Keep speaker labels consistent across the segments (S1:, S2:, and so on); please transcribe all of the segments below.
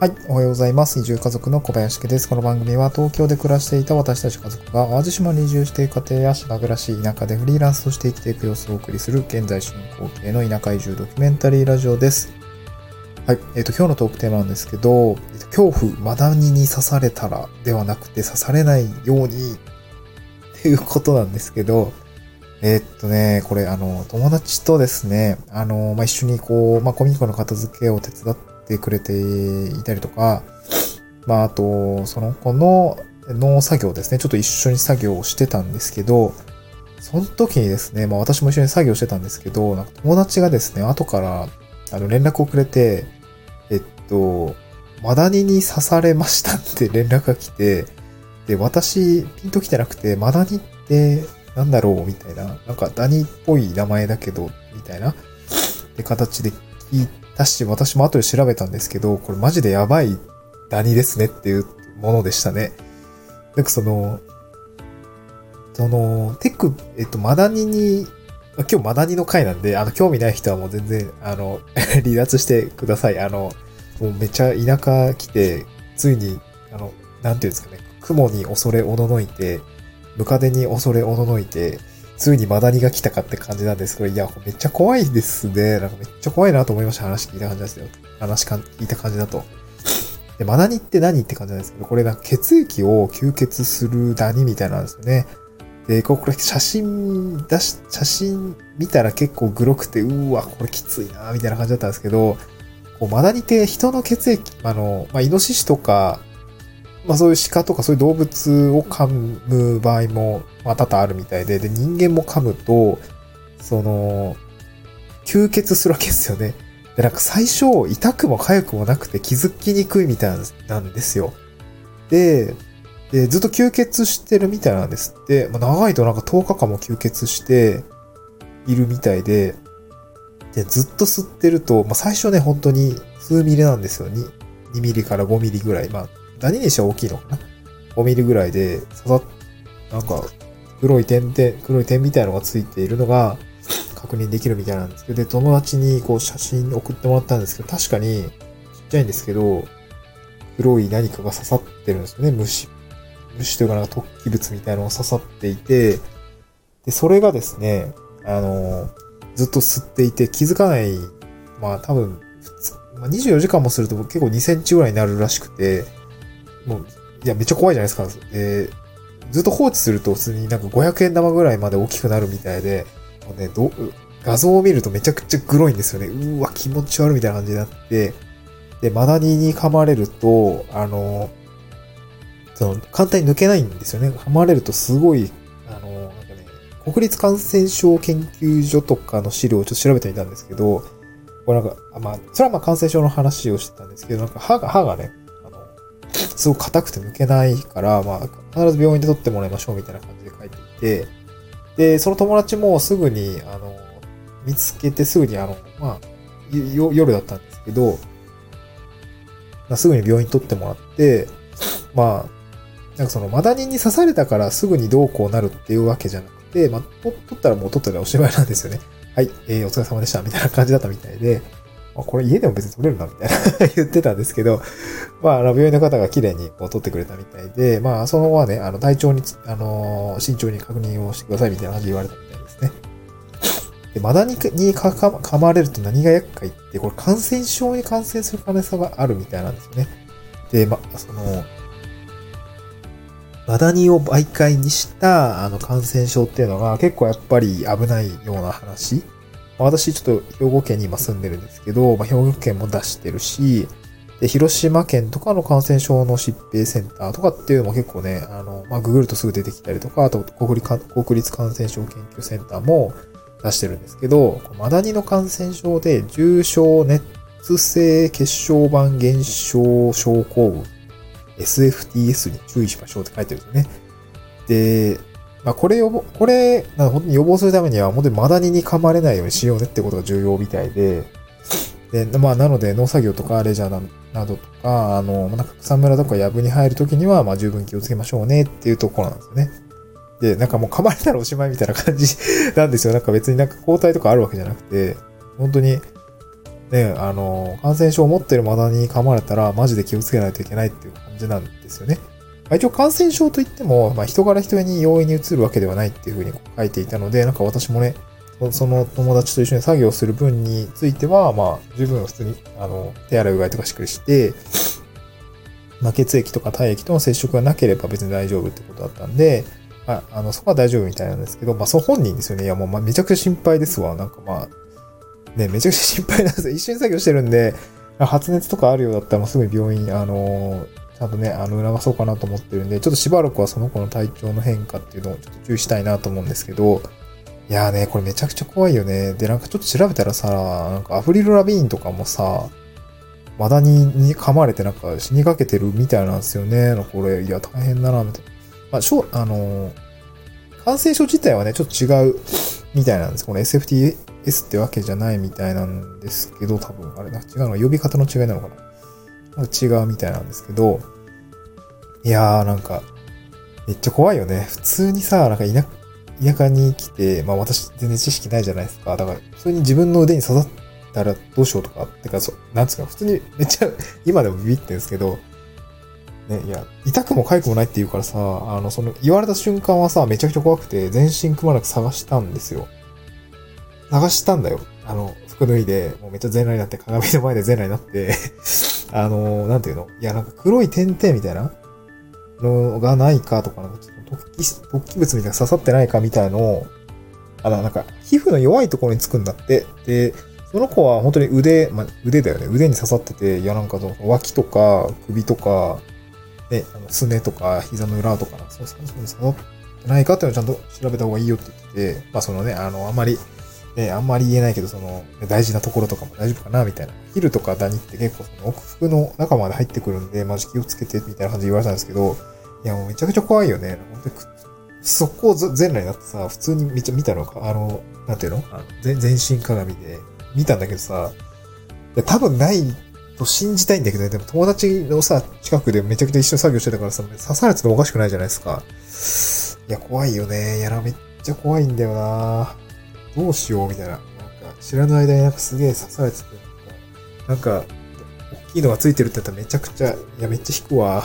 S1: はい。おはようございます。移住家族の小林家です。この番組は東京で暮らしていた私たち家族が淡路島に移住している家庭や島暮らし、田舎でフリーランスとして生きていく様子をお送りする現在進行形の田舎移住ドキュメンタリーラジオです。はい。えっ、ー、と、今日のトークテーマなんですけど、えー、恐怖、マダニに刺されたらではなくて刺されないようにっていうことなんですけど、えー、っとね、これ、あの、友達とですね、あの、まあ、一緒にこう、まあ、コミュニコの片付けを手伝っててくれていたりとか、まあ、あと、その子の農作業ですね。ちょっと一緒に作業をしてたんですけど、その時にですね、まあ私も一緒に作業してたんですけど、なんか友達がですね、後からあの連絡をくれて、えっと、マダニに刺されましたって 連絡が来て、で、私、ピンと来てなくて、マダニってなんだろう？みたいな、なんかダニっぽい名前だけど、みたいな、って形で聞いだし、私も後で調べたんですけど、これマジでやばいダニですねっていうものでしたね。なんかその、その、テック、えっと、マダニに、今日マダニの回なんで、あの、興味ない人はもう全然、あの、離脱してください。あの、もうめっちゃ田舎来て、ついに、あの、なんていうんですかね、雲に恐れおののいて、ムカデに恐れおののいて、ついにマダニが来たかって感じなんですけど、いや、めっちゃ怖いですね。なんかめっちゃ怖いなと思いました。話聞いた感じですよ。話か聞いた感じだと。で、マダニって何って感じなんですけど、これなんか血液を吸血するダニみたいなんですよね。で、これ写真出し、写真見たら結構グロくて、うわ、これきついなみたいな感じだったんですけど、こうマダニって人の血液、あの、まあ、イノシシとか、まあそういう鹿とかそういう動物を噛む場合も、まあ多々あるみたいで、で、人間も噛むと、その、吸血するわけですよね。で、なんか最初、痛くも痒くもなくて気づきにくいみたいなんですよ。で、で、ずっと吸血してるみたいなんですって、まあ、長いとなんか10日間も吸血しているみたいで、で、ずっと吸ってると、まあ、最初ね、本当に数ミリなんですよ。2、2ミリから5ミリぐらい。まあ、何にしては大きいの？かな ?5 ミリぐらいで、刺さ、なんか、黒い点で、黒い点みたいのがついているのが確認できるみたいなんですけど、で、友達にこう写真送ってもらったんですけど、確かにちっちゃいんですけど、黒い何かが刺さってるんですよね。虫。虫というかなんか突起物みたいなのが刺さっていて、で、それがですね、あの、ずっと吸っていて気づかない、まあ多分、まあ、24時間もすると結構2センチぐらいになるらしくて、もう、いや、めっちゃ怖いじゃないですか。えー、ずっと放置すると普通になんか500円玉ぐらいまで大きくなるみたいで、もうね、ど、画像を見るとめちゃくちゃグロいんですよね。うわ、気持ち悪いみたいな感じになって、で、マダニに噛まれると、あの、その、簡単に抜けないんですよね。噛まれるとすごい、あの、なんかね、国立感染症研究所とかの資料をちょっと調べてみたんですけど、これなんか、まあ、それはまあ感染症の話をしてたんですけど、なんか歯が、歯がね、すごく硬くて抜けないから、まあ、必ず病院で取ってもらいましょうみたいな感じで書いていて、で、その友達もすぐに、あの、見つけてすぐに、あの、まあ、夜だったんですけど、すぐに病院取ってもらって、まあ、なんかそのマダニに刺されたからすぐにどうこうなるっていうわけじゃなくて、まあ、取ったらもう取ったらおしまいなんですよね。はい、えー、お疲れ様でした、みたいな感じだったみたいで、あ、これ家でも別に取れるな、みたいな 言ってたんですけど、まあ、あの、病院の方が綺麗にこう取ってくれたみたいで、まあ、その後はね、あの、体調に、あの、慎重に確認をしてくださいみたいな感じで言われたみたいですね。で、マダニにかか噛まれると何が厄介って、これ感染症に感染する可能性があるみたいなんですよね。で、まあ、その、マダニを媒介にしたあの感染症っていうのが結構やっぱり危ないような話私ちょっと兵庫県に今住んでるんですけど、まあ、兵庫県も出してるし、で、広島県とかの感染症の疾病センターとかっていうのも結構ね、あの、まあ、ググるとすぐ出てきたりとか、あと国立国立感染症研究センターも出してるんですけど、マダニの感染症で重症熱性血小板減少症候群 SFTS に注意しましょうって書いてるんですよね。で、まあ、これ予防、これ、本当に予防するためには、本当にマダニに噛まれないようにしようねってことが重要みたいで、で、まあ、なので、農作業とかレジャーなどとか、あの、なんか草むらとか藪に入るときには、まあ、十分気をつけましょうねっていうところなんですよね。で、なんかもう噛まれたらおしまいみたいな感じ なんですよ。なんか別になんか抗体とかあるわけじゃなくて、本当に、ね、あの、感染症を持ってるマダニに噛まれたら、マジで気をつけないといけないっていう感じなんですよね。まあ、一応感染症といっても、まあ、人から人に容易に移るわけではないっていうふうに書いていたので、なんか私もね、その友達と一緒に作業する分については、まあ、十分普通に、あの、手洗いうがいとかしっかりして、まあ、血液とか体液との接触がなければ別に大丈夫ってことだったんで、ああの、そこは大丈夫みたいなんですけど、まあ、その本人ですよね。いや、もう、まあ、めちゃくちゃ心配ですわ。なんかまあ、ね、めちゃくちゃ心配なんですよ。一緒に作業してるんで、発熱とかあるようだったらもうすぐ病院、あのちゃんとね、あの、促そうかなと思ってるんで、ちょっとしばらくはその子の体調の変化っていうのをちょっと注意したいなと思うんですけど、いやーね、これめちゃくちゃ怖いよね。で、なんかちょっと調べたらさ、なんかアフリル・ラビーンとかもさ、マダニに噛まれてなんか死にかけてるみたいなんですよね。これ、いや、大変だな、みたいな。まあ、しょ、あの感染症自体はね、ちょっと違うみたいなんです。この SFTS ってわけじゃないみたいなんですけど、多分、あれな、違うの呼び方の違いなのかな。なんか違うみたいなんですけど、いやーなんか、めっちゃ怖いよね。普通にさ、なんか田田舎に来て、まあ私全然知識ないじゃないですか。だから普通に自分の腕に刺さったらどうしようとか、ってかそう、なんつうか、普通にめっちゃ 今でもビビってんですけど、ね、いや、痛くも痒くもないって言うからさ、あの、その言われた瞬間はさ、めちゃくちゃ怖くて、全身くまなく探したんですよ。探したんだよ。あの、服脱いで、もうめっちゃ全裸になって、鏡の前で全裸になって あの、なんていうのいや、なんか黒い点々みたいなのがないかとか、なんかちょっと突起、突起物みたいな刺さってないかみたいのを、あの、なんか、皮膚の弱いところにつくんだって。で、その子は本当に腕、まあ、腕だよね。腕に刺さってて、いや、なんかその脇とか首とか、ね、あのすねとか膝の裏とか、そうそうそう、刺さってないかっていうのをちゃんと調べた方がいいよって言ってて、まあそのね、あの、あんまり、ね、あんまり言えないけど、その、大事なところとかも大丈夫かなみたいな。ヒルとかダニって結構その奥服の中まで入ってくるんで、マジ気をつけてみたいな感じで言われたんですけど、いやもうめちゃくちゃ怖いよね。本当に速攻全裸になってさ、普通にめっちゃ見たのか、あの、なんていうの？あの全全身鏡で見たんだけどさ、いや多分ないと信じたいんだけどね、でも友達のさ、近くでめちゃくちゃ一緒に作業してたからさ、刺されててもおかしくないじゃないですか。いや、怖いよね。やらめっちゃ怖いんだよなどうしようみたいな。なんか、知らない間になんかすげえ刺されてて、なんか、大きいのがついてるって言ったらめちゃくちゃ、いや、めっちゃ引くわ。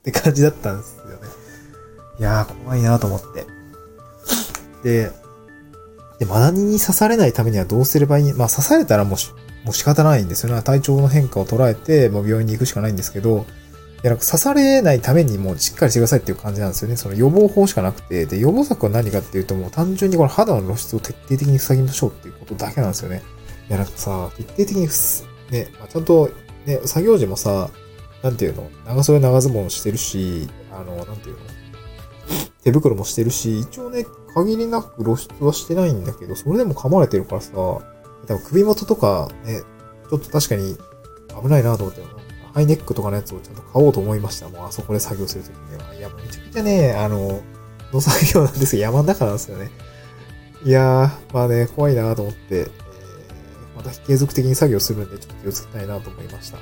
S1: って感じだったんですよね。いやー、怖いなと思って。で、で、マダニに刺されないためにはどうすればいい？まあ、刺されたらもうもう仕方ないんですよね。体調の変化を捉えて、もう病院に行くしかないんですけど、や、なんか刺されないためにもうしっかりしてくださいっていう感じなんですよね。その予防法しかなくて、で、予防策は何かっていうともう単純にこの肌の露出を徹底的に塞ぎましょうっていうことだけなんですよね。いや、なんかさ、徹底的にね、まあ、ちゃんと、ね、作業時もさ、なんていうの、長袖長ズボンしてるし、あの、なんていうの、手袋もしてるし、一応ね、限りなく露出はしてないんだけど、それでも噛まれてるからさ、多分首元とかね、ちょっと確かに危ないなと思って、ハイネックとかのやつをちゃんと買おうと思いました。もうあそこで作業するときには。いや、めちゃくちゃね、あの、の作業なんですよ。山の中なんですよね。いやー、まあね、怖いなと思って、えー、また継続的に作業するんで、ちょっと気をつけたいなと思いました。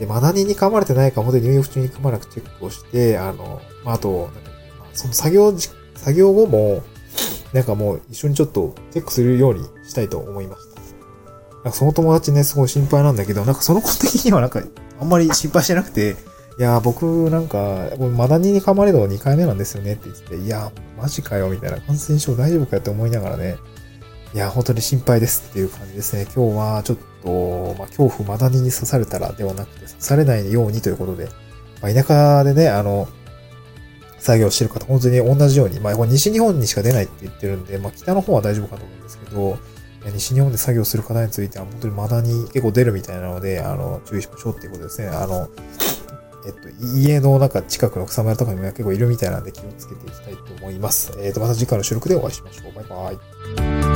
S1: で、マダニに噛まれてないか、本当に入浴中に噛まなくチェックをして、あの、まあ、あと、その作業作業後も、なんかもう一緒にちょっとチェックするようにしたいと思いました。なんかその友達ね、すごい心配なんだけど、なんかその子的にはなんか、あんまり心配してなくて、いや、僕なんか、マダニに噛まれるの2回目なんですよねって言って、いや、マジかよ、みたいな。感染症大丈夫かよって思いながらね、いや、本当に心配ですっていう感じですね。今日はちょっと、まあ、恐怖マダニに刺されたらではなくて、刺されないようにということで、まあ、田舎でね、あの、作業してる方、本当に同じように、まあ、これ西日本にしか出ないって言ってるんで、まあ、北の方は大丈夫かと思うんですけど、西日本で作業する方については、本当にまだに結構出るみたいなので、あの、注意しましょうっていうことですね。あの、えっと、家の中近くの草むらとかにも結構いるみたいなんで気をつけていきたいと思います。えっと、また次回の収録でお会いしましょう。バイバイ。